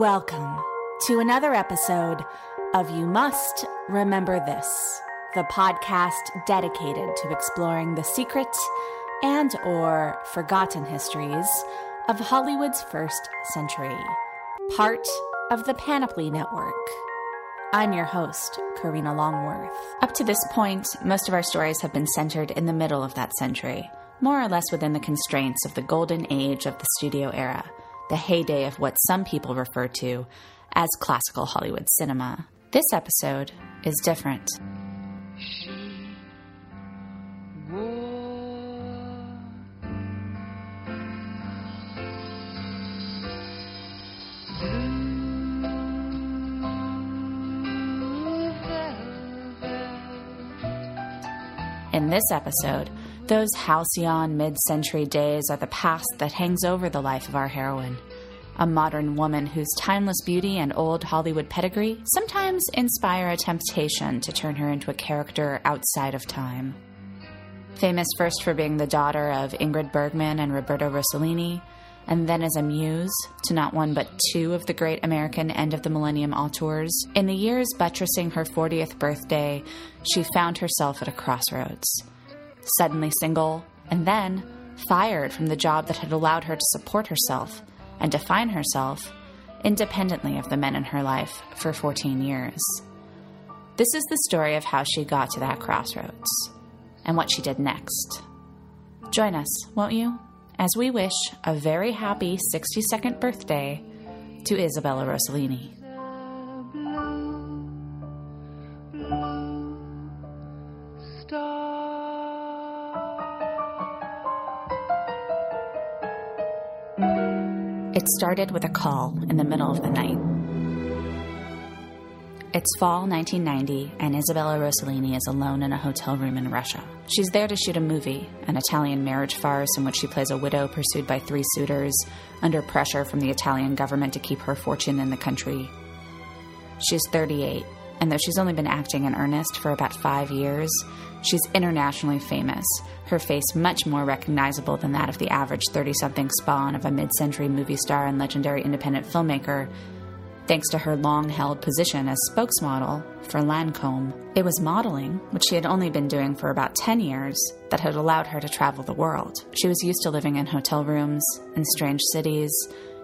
Welcome to another episode of You Must Remember This, the podcast dedicated to exploring the secret and or forgotten histories of Hollywood's first century, part of the Panoply Network. I'm your host, Karina Longworth. Up to this point, most of our stories have been centered in the middle of that century, more or less within the constraints of the golden age of the studio era, the heyday of what some people refer to as classical Hollywood cinema. This episode is different. In this episode, those halcyon mid century days are the past that hangs over the life of our heroine. A modern woman whose timeless beauty and old Hollywood pedigree sometimes inspire a temptation to turn her into a character outside of time. Famous first for being the daughter of Ingrid Bergman and Roberto Rossellini, and then as a muse to not one but two of the great American end of the millennium auteurs, in the years buttressing her 40th birthday, she found herself at a crossroads. Suddenly single, and then fired from the job that had allowed her to support herself and define herself independently of the men in her life for 14 years. This is the story of how she got to that crossroads and what she did next. Join us, won't you, as we wish a very happy 62nd birthday to Isabella Rossellini. It started with a call in the middle of the night. It's fall 1990, and Isabella Rossellini is alone in a hotel room in Russia. She's there to shoot a movie, an Italian marriage farce in which she plays a widow pursued by three suitors, under pressure from the Italian government to keep her fortune in the country. She's 38, and though she's only been acting in earnest for about five years, she's internationally famous, her face much more recognizable than that of the average 30 something spawn of a mid century movie star and legendary independent filmmaker, thanks to her long held position as spokesmodel for Lancome. It was modeling, which she had only been doing for about 10 years, that had allowed her to travel the world. She was used to living in hotel rooms, in strange cities,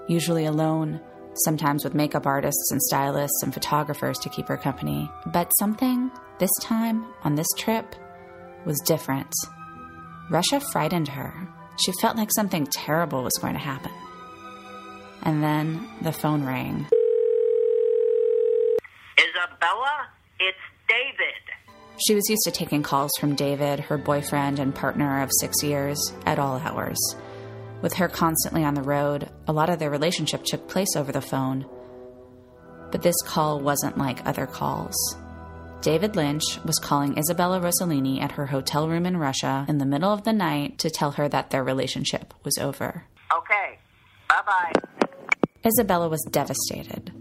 usually alone, sometimes with makeup artists and stylists and photographers to keep her company. But something, this time, on this trip, was different. Russia frightened her, She felt like something terrible was going to happen. And then the phone rang. Isabella, it's David. She was used to taking calls from David, her boyfriend and partner of six years, at all hours. With her constantly on the road, a lot of their relationship took place over the phone. But this call wasn't like other calls. David Lynch was calling Isabella Rossellini at her hotel room in Russia in the middle of the night to tell her that their relationship was over. Okay, bye bye. Isabella was devastated.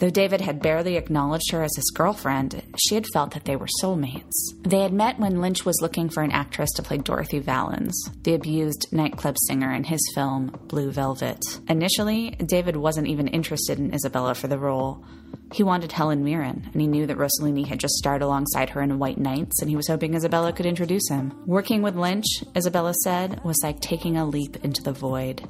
Though David had barely acknowledged her as his girlfriend, she had felt that they were soulmates. They had met when Lynch was looking for an actress to play Dorothy Vallens, the abused nightclub singer in his film Blue Velvet. Initially, David wasn't even interested in Isabella for the role. He wanted Helen Mirren, and he knew that Rossellini had just starred alongside her in White Nights, and he was hoping Isabella could introduce him. Working with Lynch, Isabella said, was like taking a leap into the void.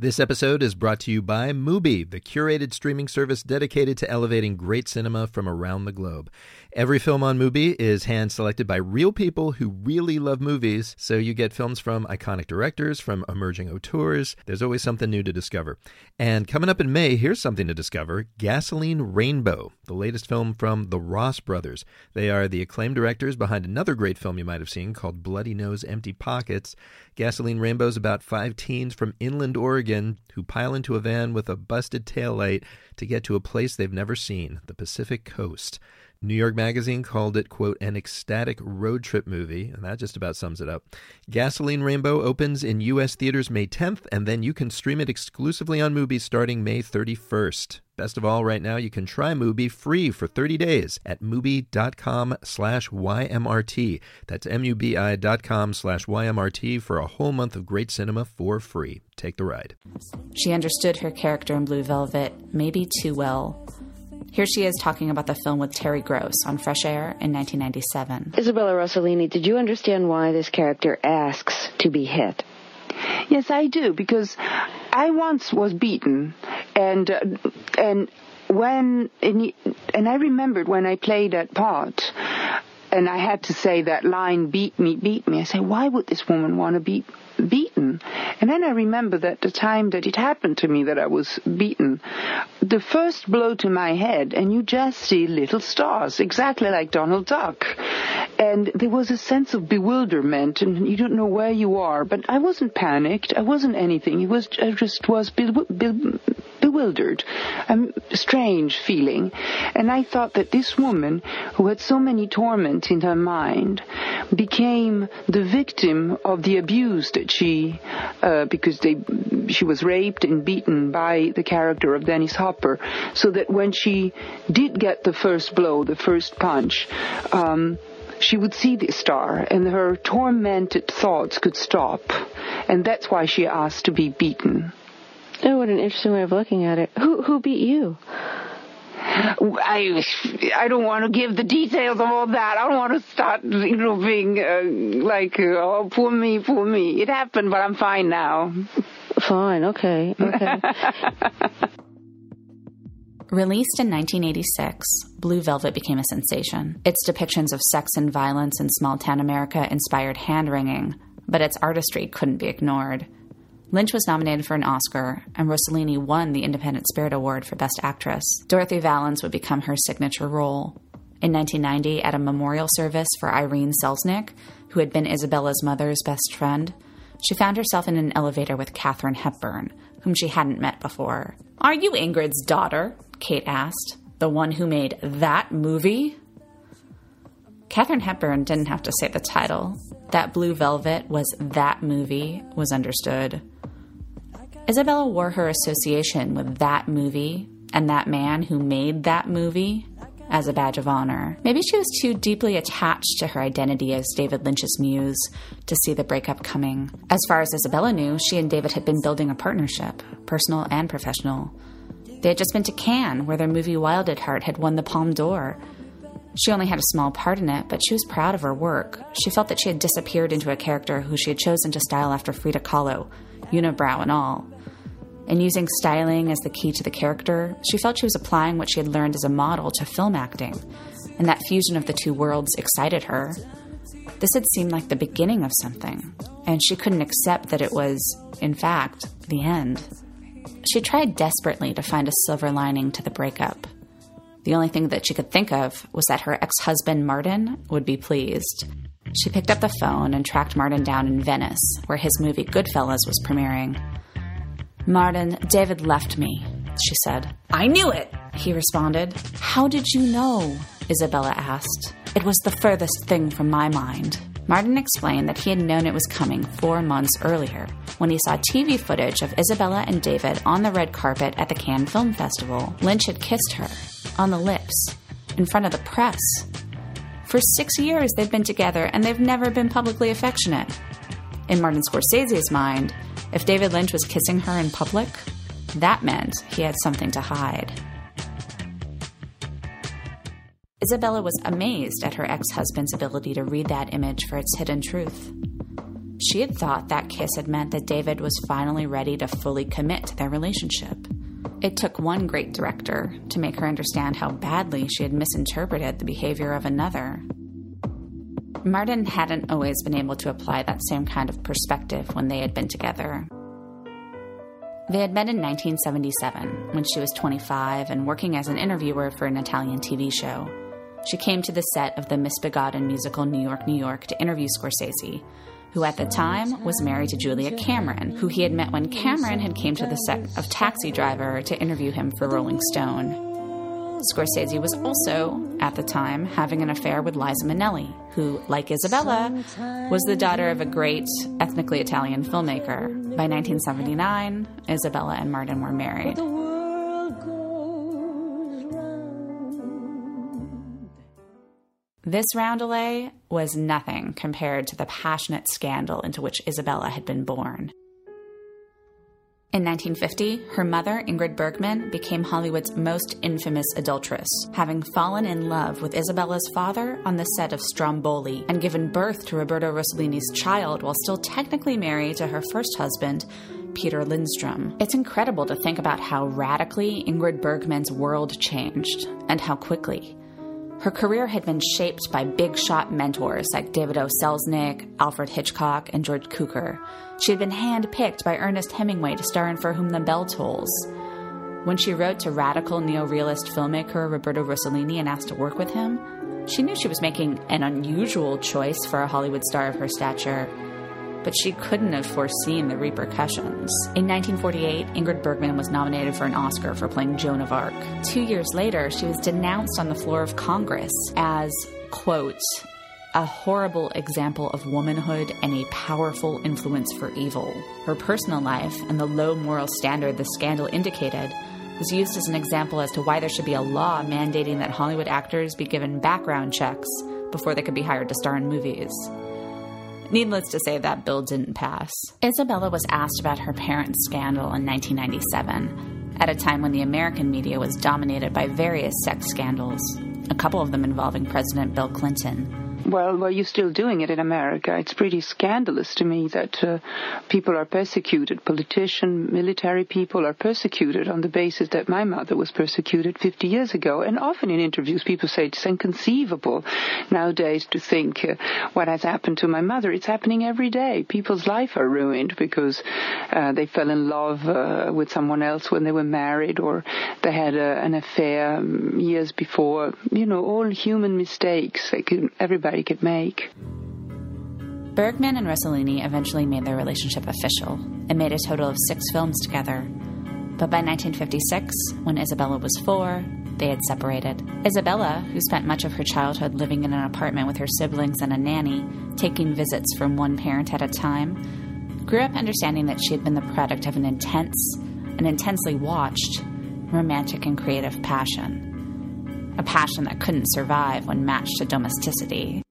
This episode is brought to you by Mubi, the curated streaming service dedicated to elevating great cinema from around the globe. Every film on Mubi is hand selected by real people who really love movies, so you get films from iconic directors, from emerging auteurs. There's always something new to discover. And coming up in May, here's something to discover Gasoline Rainbow, the latest film from the Ross brothers. They are the acclaimed directors behind another great film you might have seen called Bloody Nose Empty Pockets. Gasoline Rainbow's about five teens from inland Oregon who pile into a van with a busted taillight to get to a place they've never seen, the Pacific Coast. New York Magazine called it, quote, an ecstatic road trip movie, and that just about sums it up. Gasoline Rainbow opens in U.S. theaters May 10th, and then you can stream it exclusively on Mubi starting May 31st. Best of all, right now you can try Mubi free for 30 days at mubi.com slash YMRT. That's M-U-B-I dot com slash YMRT for a whole month of great cinema for free. Take the ride. She understood her character in Blue Velvet maybe too well. Here she is talking about the film with Terry Gross on Fresh Air in 1997. Isabella Rossellini, did you understand why this character asks to be hit? Yes, I do because I once was beaten, and uh, and when and, and I remembered when I played that part, and I had to say that line, "Beat me, beat me." I say, why would this woman want to be beaten? And then I remember that the time that it happened to me that I was beaten, the first blow to my head, and you just see little stars, exactly like Donald Duck. And there was a sense of bewilderment, and you don't know where you are. But I wasn't panicked. I wasn't anything. It was I just was be, be, bewildered, a strange feeling. And I thought that this woman, who had so many torments in her mind, became the victim of the abuse that she, uh, because they, she was raped and beaten by the character of Dennis Hopper, so that when she did get the first blow, the first punch, um, she would see the star and her tormented thoughts could stop. And that's why she asked to be beaten. Oh, what an interesting way of looking at it. Who who beat you? I I don't want to give the details of all that. I don't want to start, you know, being uh, like, oh, poor me, poor me. It happened, but I'm fine now. Fine, okay, okay. Released in 1986, Blue Velvet became a sensation. Its depictions of sex and violence in small town America inspired hand wringing, but its artistry couldn't be ignored. Lynch was nominated for an Oscar, and Rossellini won the Independent Spirit Award for Best Actress. Dorothy Vallens would become her signature role. In 1990, at a memorial service for Irene Selznick, who had been Isabella's mother's best friend, she found herself in an elevator with Katharine Hepburn, whom she hadn't met before. Are you Ingrid's daughter? Kate asked. The one who made that movie? Katharine Hepburn didn't have to say the title. That Blue Velvet was that movie, was understood. Isabella wore her association with that movie and that man who made that movie as a badge of honor. Maybe she was too deeply attached to her identity as David Lynch's muse to see the breakup coming. As far as Isabella knew, she and David had been building a partnership, personal and professional. They had just been to Cannes, where their movie Wild at Heart had won the Palme d'Or. She only had a small part in it, but she was proud of her work. She felt that she had disappeared into a character who she had chosen to style after Frida Kahlo, unibrow and all. And using styling as the key to the character, she felt she was applying what she had learned as a model to film acting, and that fusion of the two worlds excited her. This had seemed like the beginning of something, and she couldn't accept that it was, in fact, the end. She tried desperately to find a silver lining to the breakup. The only thing that she could think of was that her ex husband, Martin, would be pleased. She picked up the phone and tracked Martin down in Venice, where his movie Goodfellas was premiering. Martin, David left me, she said. I knew it, he responded. How did you know? Isabella asked. It was the furthest thing from my mind. Martin explained that he had known it was coming four months earlier when he saw TV footage of Isabella and David on the red carpet at the Cannes Film Festival. Lynch had kissed her on the lips in front of the press. For six years, they've been together and they've never been publicly affectionate. In Martin Scorsese's mind, if David Lynch was kissing her in public, that meant he had something to hide. Isabella was amazed at her ex husband's ability to read that image for its hidden truth. She had thought that kiss had meant that David was finally ready to fully commit to their relationship. It took one great director to make her understand how badly she had misinterpreted the behavior of another. Martin hadn't always been able to apply that same kind of perspective when they had been together. They had met in 1977 when she was 25 and working as an interviewer for an Italian TV show. She came to the set of the misbegotten musical New York, New York to interview Scorsese, who at the time was married to Julia Cameron, who he had met when Cameron had came to the set of Taxi Driver to interview him for Rolling Stone. Scorsese was also, at the time, having an affair with Liza Minnelli, who, like Isabella, was the daughter of a great ethnically Italian filmmaker. By 1979, Isabella and Martin were married. This roundelay was nothing compared to the passionate scandal into which Isabella had been born. In 1950, her mother, Ingrid Bergman, became Hollywood's most infamous adulteress, having fallen in love with Isabella's father on the set of Stromboli and given birth to Roberto Rossellini's child while still technically married to her first husband, Peter Lindstrom. It's incredible to think about how radically Ingrid Bergman's world changed and how quickly. Her career had been shaped by big shot mentors like David O. Selznick, Alfred Hitchcock, and George Cukor. She had been handpicked by Ernest Hemingway to star in For Whom the Bell Tolls. When she wrote to radical neo-realist filmmaker Roberto Rossellini and asked to work with him, she knew she was making an unusual choice for a Hollywood star of her stature but she couldn't have foreseen the repercussions. In 1948, Ingrid Bergman was nominated for an Oscar for playing Joan of Arc. Two years later, she was denounced on the floor of Congress as, quote, a horrible example of womanhood and a powerful influence for evil. Her personal life and the low moral standard the scandal indicated was used as an example as to why there should be a law mandating that Hollywood actors be given background checks before they could be hired to star in movies. Needless to say, that bill didn't pass. Isabella was asked about her parents' scandal in 1997, at a time when the American media was dominated by various sex scandals, a couple of them involving President Bill Clinton. Well, well, you're still doing it in America. It's pretty scandalous to me that uh, people are persecuted. Politicians, military people are persecuted on the basis that my mother was persecuted 50 years ago. And often in interviews, people say it's inconceivable nowadays to think uh, what has happened to my mother. It's happening every day. People's life are ruined because uh, they fell in love uh, with someone else when they were married or they had a, an affair um, years before. You know, all human mistakes. everybody could make. Bergman and Rossellini eventually made their relationship official and made a total of six films together. But by 1956, when Isabella was four, they had separated. Isabella, who spent much of her childhood living in an apartment with her siblings and a nanny, taking visits from one parent at a time, grew up understanding that she had been the product of an intense, an intensely watched, romantic and creative passion. A passion that couldn't survive when matched to domesticity.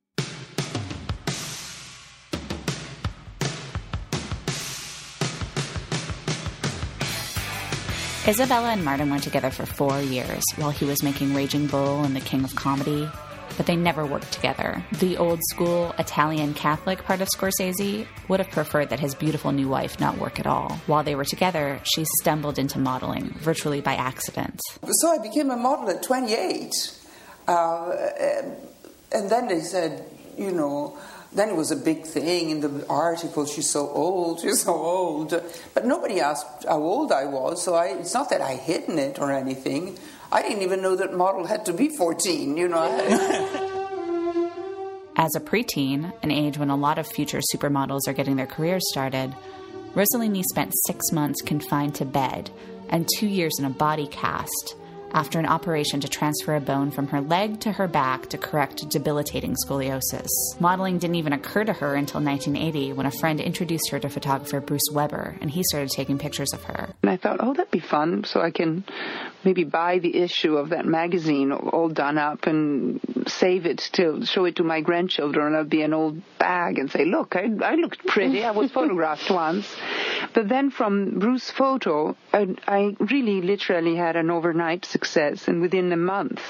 Isabella and Martin were together for four years while he was making Raging Bull and The King of Comedy, but they never worked together. The old school Italian Catholic part of Scorsese would have preferred that his beautiful new wife not work at all. While they were together, she stumbled into modeling, virtually by accident. So I became a model at 28. Uh, and then they said, you know, Then it was a big thing in the article. She's so old. She's so old. But nobody asked how old I was. So I, it's not that I hidden it or anything. I didn't even know that model had to be 14. You know. As a preteen, an age when a lot of future supermodels are getting their careers started, Rossellini spent six months confined to bed and two years in a body cast after an operation to transfer a bone from her leg to her back to correct debilitating scoliosis. Modeling didn't even occur to her until 1980 when a friend introduced her to photographer Bruce Weber and he started taking pictures of her. And I thought, oh, that'd be fun, so I can maybe buy the issue of that magazine all done up and save it to show it to my grandchildren. It'll be an old bag and say, look, I, I looked pretty. I was photographed once. But then from Bruce photo, I, I really literally had an overnight success. And within a month,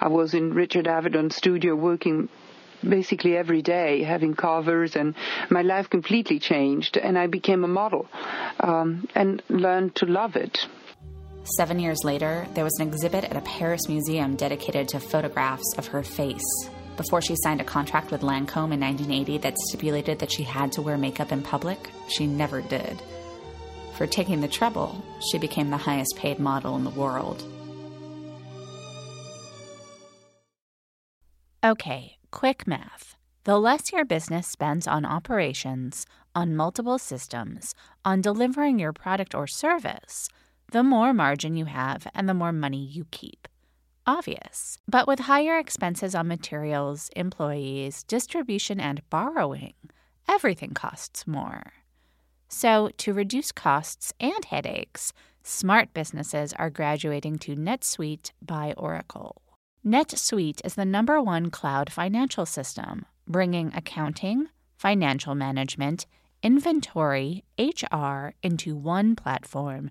I was in Richard Avedon's studio working basically every day having covers and my life completely changed and I became a model um, and learned to love it. Seven years later, there was an exhibit at a Paris museum dedicated to photographs of her face. Before she signed a contract with Lancome in 1980 that stipulated that she had to wear makeup in public, she never did. For taking the trouble, she became the highest paid model in the world. Okay, quick math. The less your business spends on operations, on multiple systems, on delivering your product or service, the more margin you have and the more money you keep. Obvious. But with higher expenses on materials, employees, distribution, and borrowing, everything costs more. So, to reduce costs and headaches, smart businesses are graduating to NetSuite by Oracle. NetSuite is the number one cloud financial system, bringing accounting, financial management, inventory, HR into one platform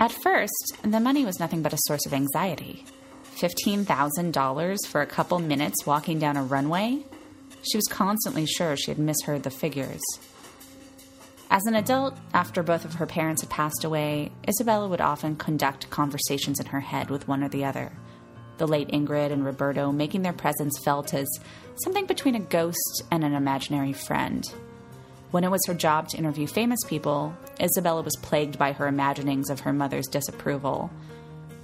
At first, the money was nothing but a source of anxiety. $15,000 for a couple minutes walking down a runway? She was constantly sure she had misheard the figures. As an adult, after both of her parents had passed away, Isabella would often conduct conversations in her head with one or the other. The late Ingrid and Roberto making their presence felt as something between a ghost and an imaginary friend. When it was her job to interview famous people, Isabella was plagued by her imaginings of her mother's disapproval.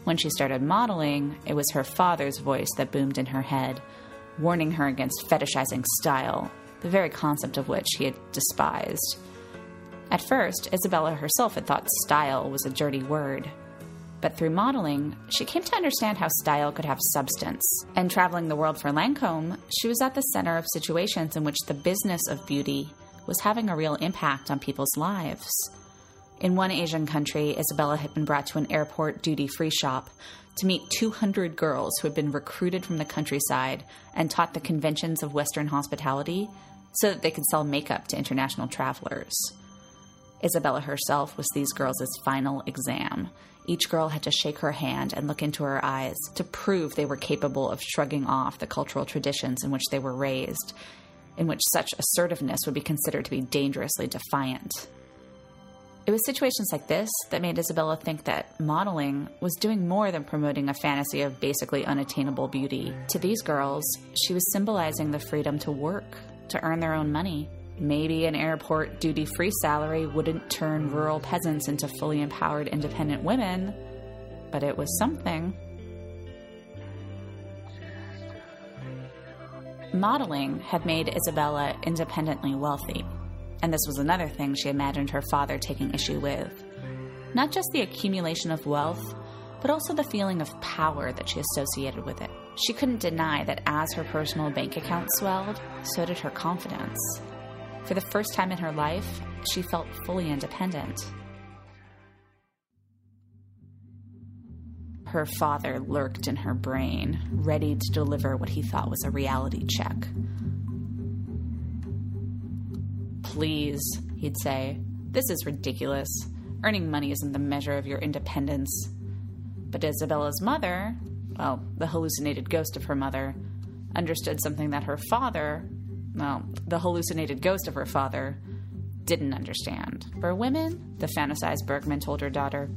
When she started modeling, it was her father's voice that boomed in her head, warning her against fetishizing style, the very concept of which he had despised. At first, Isabella herself had thought style was a dirty word. But through modeling, she came to understand how style could have substance. And traveling the world for Lancome, she was at the center of situations in which the business of beauty was having a real impact on people's lives. In one Asian country, Isabella had been brought to an airport duty free shop to meet 200 girls who had been recruited from the countryside and taught the conventions of Western hospitality so that they could sell makeup to international travelers. Isabella herself was these girls' final exam. Each girl had to shake her hand and look into her eyes to prove they were capable of shrugging off the cultural traditions in which they were raised, in which such assertiveness would be considered to be dangerously defiant. It was situations like this that made Isabella think that modeling was doing more than promoting a fantasy of basically unattainable beauty. To these girls, she was symbolizing the freedom to work, to earn their own money, Maybe an airport duty free salary wouldn't turn rural peasants into fully empowered independent women, but it was something. Modeling had made Isabella independently wealthy, and this was another thing she imagined her father taking issue with. Not just the accumulation of wealth, but also the feeling of power that she associated with it. She couldn't deny that as her personal bank account swelled, so did her confidence. For the first time in her life, she felt fully independent. Her father lurked in her brain, ready to deliver what he thought was a reality check. Please, he'd say, this is ridiculous. Earning money isn't the measure of your independence. But Isabella's mother, well, the hallucinated ghost of her mother, understood something that her father, well, the hallucinated ghost of her father, didn't understand. For women, the fantasized Bergman told her daughter,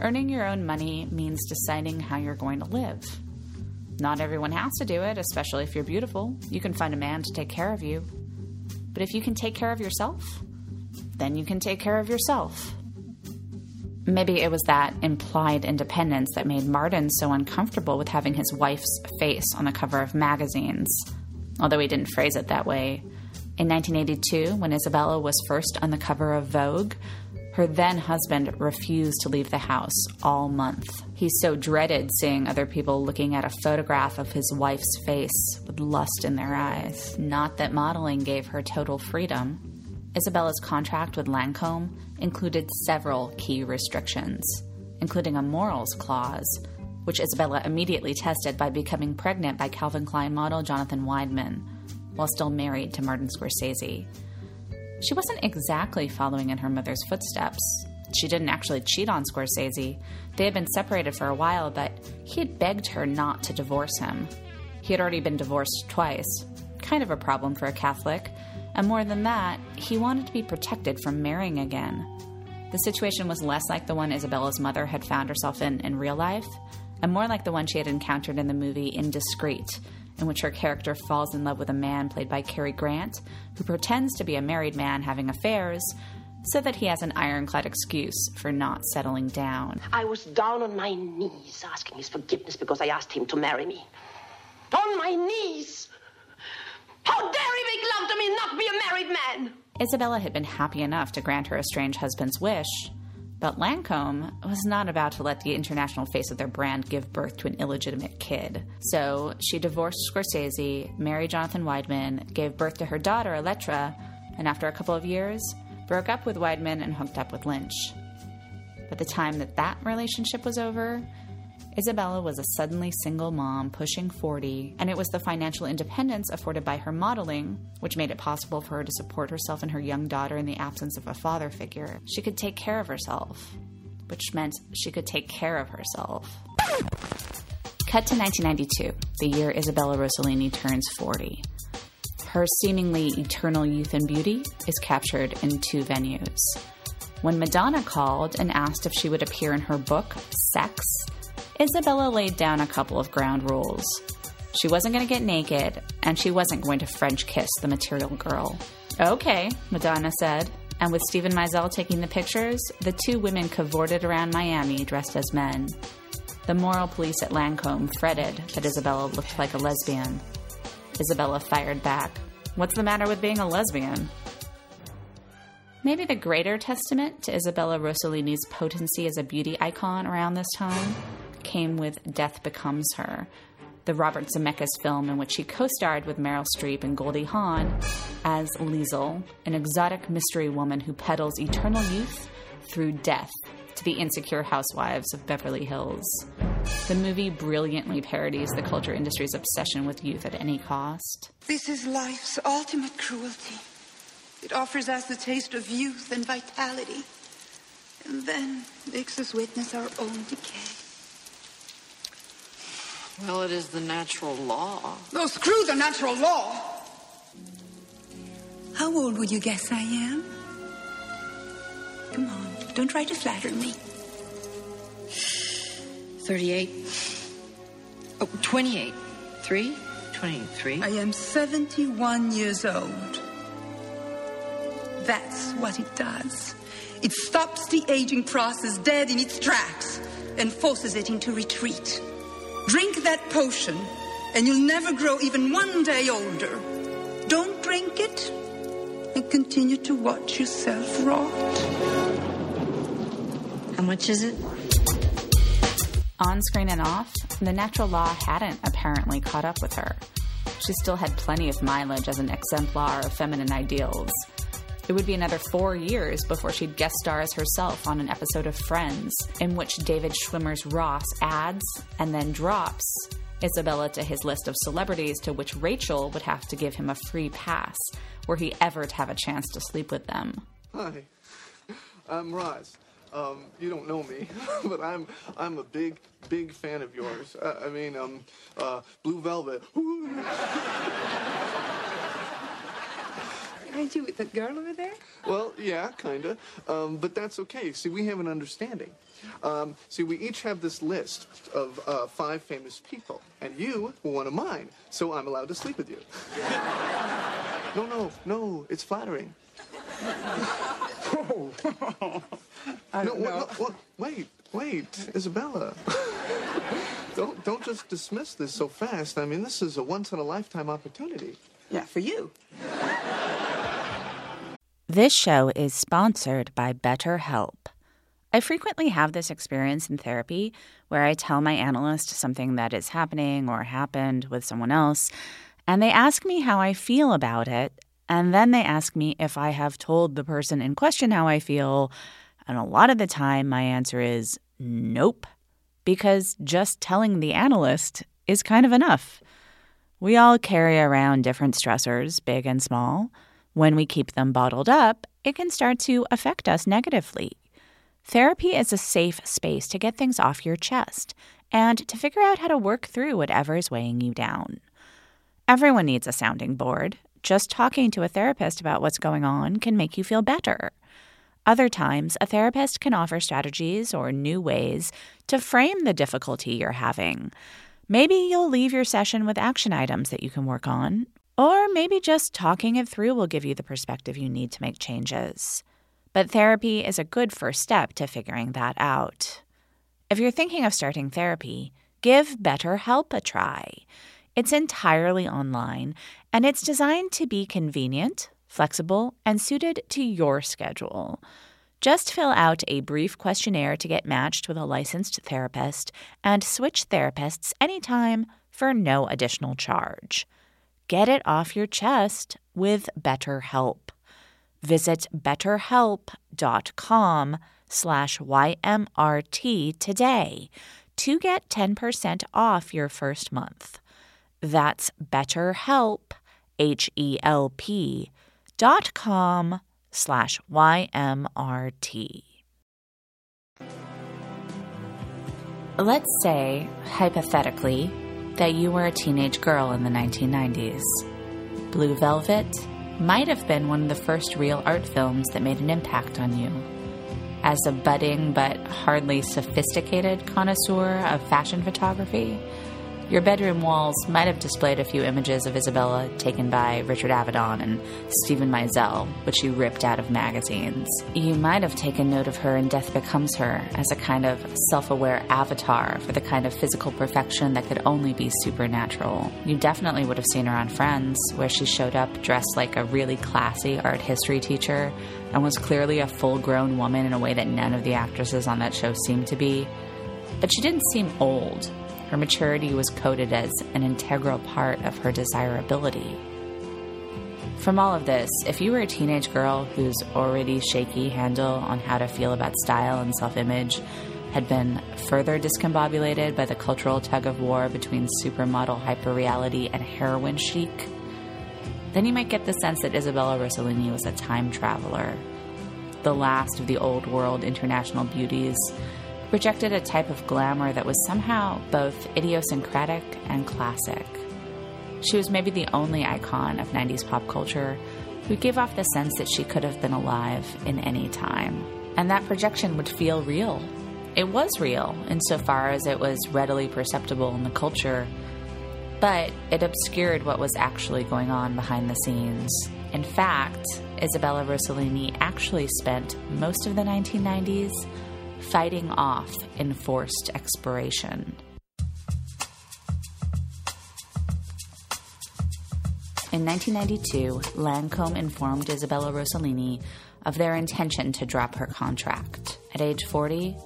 earning your own money means deciding how you're going to live. Not everyone has to do it, especially if you're beautiful. You can find a man to take care of you. But if you can take care of yourself, then you can take care of yourself. Maybe it was that implied independence that made Martin so uncomfortable with having his wife's face on the cover of magazines, although he didn't phrase it that way. In 1982, when Isabella was first on the cover of Vogue, her then husband refused to leave the house all month. He so dreaded seeing other people looking at a photograph of his wife's face with lust in their eyes. Not that modeling gave her total freedom. Isabella's contract with Lancome included several key restrictions, including a morals clause, which Isabella immediately tested by becoming pregnant by Calvin Klein model Jonathan Weidman, while still married to Martin Scorsese. She wasn't exactly following in her mother's footsteps. She didn't actually cheat on Scorsese. They had been separated for a while, but he had begged her not to divorce him. He had already been divorced twice, kind of a problem for a Catholic, and more than that, he wanted to be protected from marrying again. The situation was less like the one Isabella's mother had found herself in in real life, and more like the one she had encountered in the movie Indiscreet, in which her character falls in love with a man played by Cary Grant, who pretends to be a married man having affairs so that he has an ironclad excuse for not settling down. I was down on my knees asking his forgiveness because I asked him to marry me. On my knees! How dare he make love to me and not be a married man? Isabella had been happy enough to grant her estranged husband's wish, but Lancome was not about to let the international face of their brand give birth to an illegitimate kid. So she divorced Scorsese, married Jonathan Weidman, gave birth to her daughter, Elettra, and after a couple of years, broke up with Weidman and hooked up with Lynch. By the time that that relationship was over, Isabella was a suddenly single mom pushing 40, and it was the financial independence afforded by her modeling which made it possible for her to support herself and her young daughter in the absence of a father figure. She could take care of herself, which meant she could take care of herself. Cut to 1992, the year Isabella Rossellini turns 40. Her seemingly eternal youth and beauty is captured in two venues. When Madonna called and asked if she would appear in her book, Sex, Isabella laid down a couple of ground rules. She wasn't going to get naked, and she wasn't going to French kiss the material girl. Okay, Madonna said. And with Steven Meisel taking the pictures, the two women cavorted around Miami dressed as men. The moral police at Lancome fretted that Isabella looked like a lesbian. Isabella fired back. What's the matter with being a lesbian? Maybe the greater testament to Isabella Rossellini's potency as a beauty icon around this time came with Death Becomes Her, the Robert Zemeckis film in which she co starred with Meryl Streep and Goldie Hawn as Lisle, an exotic mystery woman who peddles eternal youth through death to the insecure housewives of Beverly Hills. The movie brilliantly parodies the culture industry's obsession with youth at any cost. This is life's ultimate cruelty. It offers us the taste of youth and vitality, and then makes us witness our own decay. Well, it is the natural law. Oh, screw the natural law! How old would you guess I am? Come on, don't try to flatter me. 38. Oh, 28. 3? 23. I am 71 years old. That's what it does. It stops the aging process dead in its tracks and forces it into retreat. Drink that potion, and you'll never grow even one day older. Don't drink it and continue to watch yourself rot. How much is it? On screen and off, the natural law hadn't apparently caught up with her. She still had plenty of mileage as an exemplar of feminine ideals. It would be another four years before she'd guest star as herself on an episode of Friends, in which David Schwimmer's Ross adds and then drops Isabella to his list of celebrities to which Rachel would have to give him a free pass were he ever to have a chance to sleep with them. Hi, I'm Ross. Um, you don't know me, but I'm I'm a big big fan of yours. Uh, I mean, um, uh, Blue Velvet. Aren't you with the girl over there? Well, yeah, kinda. Um, but that's okay. See, we have an understanding. Um, see, we each have this list of uh, five famous people, and you were one of mine, so I'm allowed to sleep with you. no, no, no, it's flattering. Oh. I no, don't what- know. no, what- wait, wait, Isabella. don't don't just dismiss this so fast. I mean, this is a once in a lifetime opportunity. Yeah, for you. This show is sponsored by BetterHelp. I frequently have this experience in therapy where I tell my analyst something that is happening or happened with someone else, and they ask me how I feel about it, and then they ask me if I have told the person in question how I feel, and a lot of the time my answer is nope, because just telling the analyst is kind of enough. We all carry around different stressors, big and small. When we keep them bottled up, it can start to affect us negatively. Therapy is a safe space to get things off your chest and to figure out how to work through whatever is weighing you down. Everyone needs a sounding board. Just talking to a therapist about what's going on can make you feel better. Other times, a therapist can offer strategies or new ways to frame the difficulty you're having. Maybe you'll leave your session with action items that you can work on, or maybe just talking it through will give you the perspective you need to make changes. But therapy is a good first step to figuring that out. If you're thinking of starting therapy, give BetterHelp a try. It's entirely online and it's designed to be convenient, flexible, and suited to your schedule. Just fill out a brief questionnaire to get matched with a licensed therapist and switch therapists anytime for no additional charge. Get it off your chest with BetterHelp. Visit betterhelp.com slash YMRT today to get 10% off your first month. That's betterhelp, H-E-L-P dot com slash YMRT. Let's say, hypothetically, that you were a teenage girl in the 1990s. Blue Velvet might have been one of the first real art films that made an impact on you. As a budding but hardly sophisticated connoisseur of fashion photography, your bedroom walls might have displayed a few images of Isabella taken by Richard Avedon and Steven Meisel, which you ripped out of magazines. You might have taken note of her in Death Becomes Her as a kind of self aware avatar for the kind of physical perfection that could only be supernatural. You definitely would have seen her on Friends, where she showed up dressed like a really classy art history teacher and was clearly a full grown woman in a way that none of the actresses on that show seemed to be. But she didn't seem old. Her maturity was coded as an integral part of her desirability. From all of this, if you were a teenage girl whose already shaky handle on how to feel about style and self image had been further discombobulated by the cultural tug of war between supermodel hyperreality and heroin chic, then you might get the sense that Isabella Rossellini was a time traveler, the last of the old world international beauties projected a type of glamour that was somehow both idiosyncratic and classic. She was maybe the only icon of 90s pop culture who gave off the sense that she could have been alive in any time. And that projection would feel real. It was real insofar as it was readily perceptible in the culture, but it obscured what was actually going on behind the scenes. In fact, Isabella Rossellini actually spent most of the 1990s fighting off enforced expiration. In 1992, Lancome informed Isabella Rossellini of their intention to drop her contract. At age 40,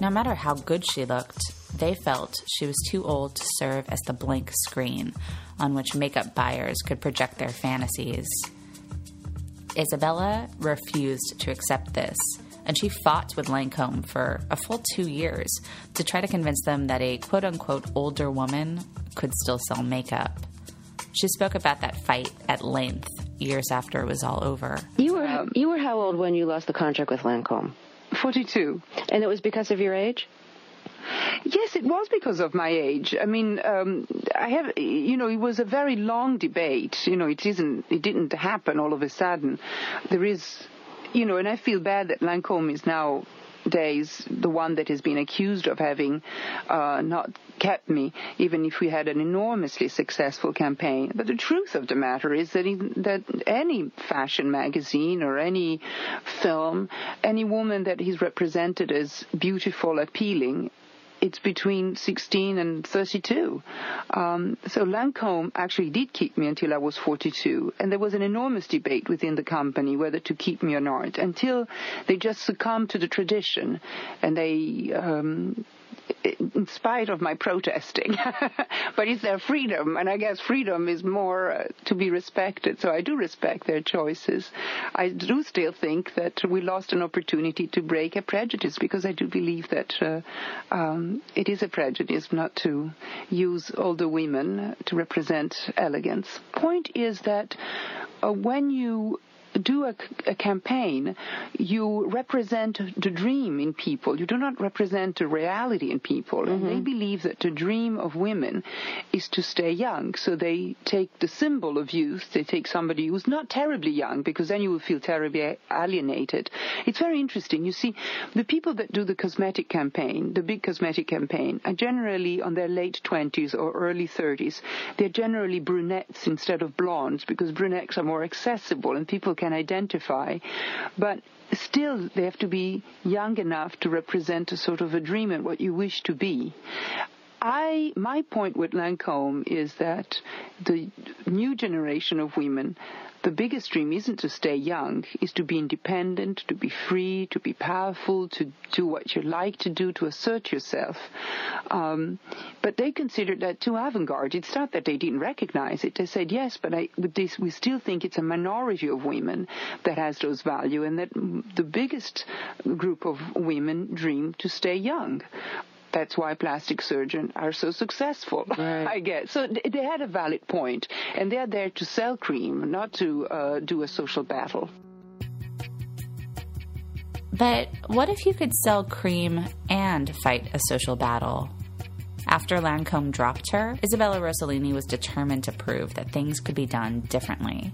no matter how good she looked, they felt she was too old to serve as the blank screen on which makeup buyers could project their fantasies. Isabella refused to accept this, and she fought with Lancome for a full two years to try to convince them that a quote unquote older woman could still sell makeup. She spoke about that fight at length years after it was all over. You were you were how old when you lost the contract with Lancome? 42. And it was because of your age? Yes, it was because of my age. I mean, um, I have, you know, it was a very long debate. You know, it isn't, it didn't happen all of a sudden. There is, you know, and I feel bad that Lancome is now days the one that has been accused of having uh, not kept me, even if we had an enormously successful campaign. But the truth of the matter is that, even, that any fashion magazine or any film, any woman that is represented as beautiful, appealing, it's between 16 and 32. Um, so Lancome actually did keep me until I was 42, and there was an enormous debate within the company whether to keep me or not until they just succumbed to the tradition, and they. Um, in spite of my protesting, but it's their freedom, and I guess freedom is more uh, to be respected. So I do respect their choices. I do still think that we lost an opportunity to break a prejudice because I do believe that uh, um, it is a prejudice not to use older women to represent elegance. Point is that uh, when you do a, a, campaign, you represent the dream in people. You do not represent the reality in people. Mm-hmm. And they believe that the dream of women is to stay young. So they take the symbol of youth. They take somebody who's not terribly young because then you will feel terribly alienated. It's very interesting. You see, the people that do the cosmetic campaign, the big cosmetic campaign, are generally on their late 20s or early 30s. They're generally brunettes instead of blondes because brunettes are more accessible and people can identify. But still, they have to be young enough to represent a sort of a dream and what you wish to be. I, my point with Lancome is that the new generation of women the biggest dream isn't to stay young, is to be independent, to be free, to be powerful, to do what you like to do, to assert yourself. Um, but they considered that too avant-garde. It's not that they didn't recognize it. They said, yes, but I, this, we still think it's a minority of women that has those values and that the biggest group of women dream to stay young that's why plastic surgeons are so successful, right. I guess. So they had a valid point, and they're there to sell cream, not to uh, do a social battle. But what if you could sell cream and fight a social battle? After Lancome dropped her, Isabella Rossellini was determined to prove that things could be done differently.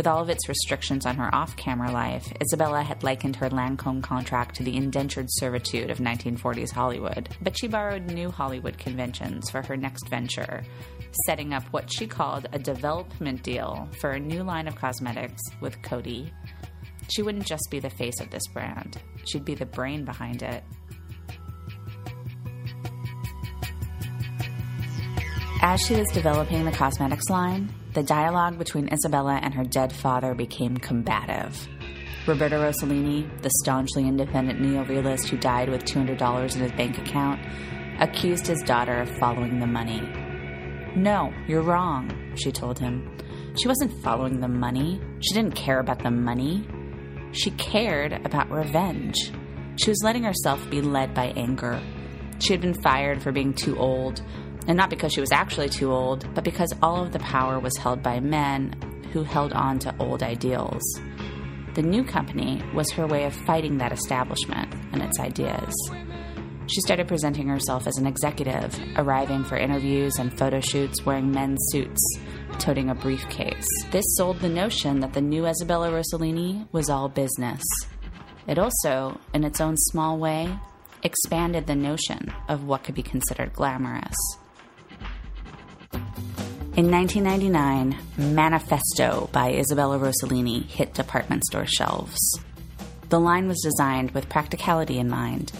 With all of its restrictions on her off camera life, Isabella had likened her Lancome contract to the indentured servitude of 1940s Hollywood. But she borrowed new Hollywood conventions for her next venture, setting up what she called a development deal for a new line of cosmetics with Coty. She wouldn't just be the face of this brand, she'd be the brain behind it. As she was developing the cosmetics line, the dialogue between Isabella and her dead father became combative. Roberto Rossellini, the staunchly independent neorealist who died with $200 in his bank account, accused his daughter of following the money. No, you're wrong, she told him. She wasn't following the money. She didn't care about the money. She cared about revenge. She was letting herself be led by anger. She had been fired for being too old, and not because she was actually too old, but because all of the power was held by men who held on to old ideals. The new company was her way of fighting that establishment and its ideas. She started presenting herself as an executive, arriving for interviews and photo shoots wearing men's suits, toting a briefcase. This sold the notion that the new Isabella Rossellini was all business. It also, in its own small way, expanded the notion of what could be considered glamorous. In 1999, Manifesto by Isabella Rossellini hit department store shelves. The line was designed with practicality in mind.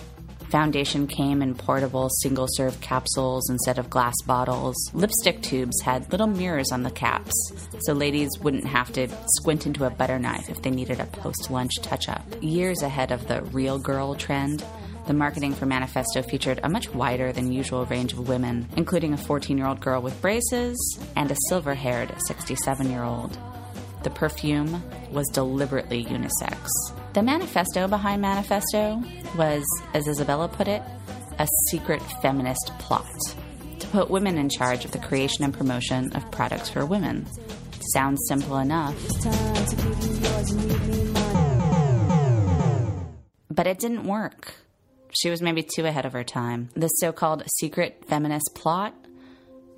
Foundation came in portable single serve capsules instead of glass bottles. Lipstick tubes had little mirrors on the caps, so ladies wouldn't have to squint into a butter knife if they needed a post lunch touch up. Years ahead of the real girl trend, the marketing for Manifesto featured a much wider than usual range of women, including a 14 year old girl with braces and a silver haired 67 year old. The perfume was deliberately unisex. The manifesto behind Manifesto was, as Isabella put it, a secret feminist plot to put women in charge of the creation and promotion of products for women. Sounds simple enough. But it didn't work. She was maybe too ahead of her time. The so called secret feminist plot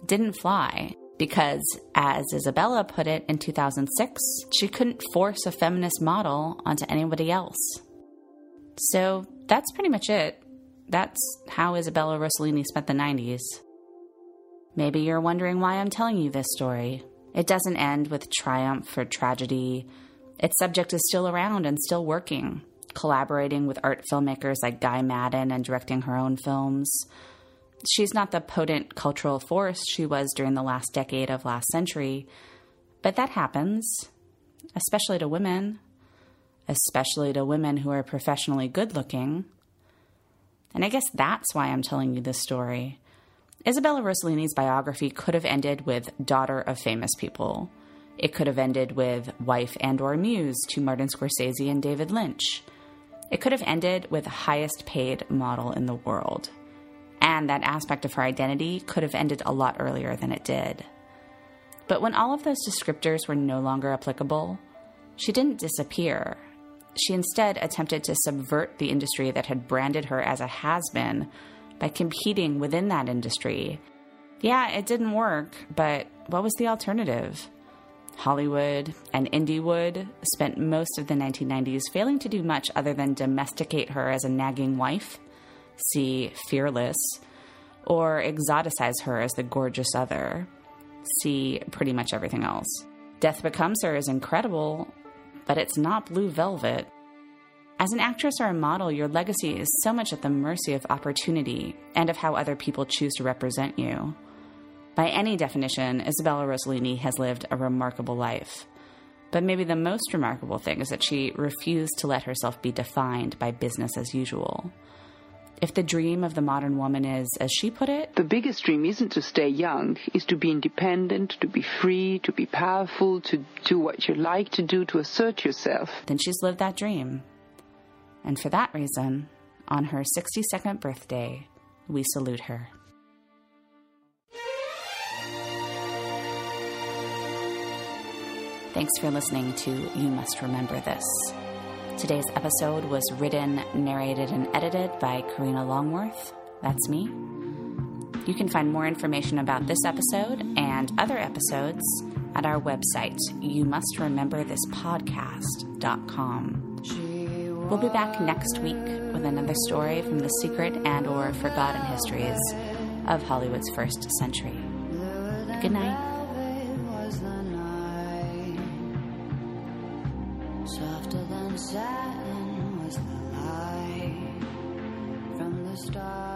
didn't fly because, as Isabella put it in 2006, she couldn't force a feminist model onto anybody else. So that's pretty much it. That's how Isabella Rossellini spent the 90s. Maybe you're wondering why I'm telling you this story. It doesn't end with triumph or tragedy. Its subject is still around and still working, collaborating with art filmmakers like Guy Maddin and directing her own films she's not the potent cultural force she was during the last decade of last century, but that happens, especially to women, especially to women who are professionally good looking. And I guess that's why I'm telling you this story. Isabella Rossellini's biography could have ended with daughter of famous people. It could have ended with wife and or muse to Martin Scorsese and David Lynch. It could have ended with the highest paid model in the world and that aspect of her identity could have ended a lot earlier than it did. But when all of those descriptors were no longer applicable, she didn't disappear. She instead attempted to subvert the industry that had branded her as a has been by competing within that industry. Yeah, it didn't work, but what was the alternative? Hollywood and Indiewood spent most of the 1990s failing to do much other than domesticate her as a nagging wife see Fearless, or exoticize her as the gorgeous other, see pretty much everything else. Death Becomes Her is incredible, but it's not blue velvet. As an actress or a model, your legacy is so much at the mercy of opportunity and of how other people choose to represent you. By any definition, Isabella Rossellini has lived a remarkable life. But maybe the most remarkable thing is that she refused to let herself be defined by business as usual. If the dream of the modern woman is, as she put it, the biggest dream isn't to stay young, is to be independent, to be free, to be powerful, to do what you like to do, to assert yourself. Then she's lived that dream. And for that reason, on her 62nd birthday, we salute her. Thanks for listening to You Must Remember This. Today's episode was written, narrated, and edited by Karina Longworth. That's me. You can find more information about this episode and other episodes at our website, you must remember this podcast.com. We'll be back next week with another story from the secret and or forgotten histories of Hollywood's first century. Good night. satin was the light from the stars.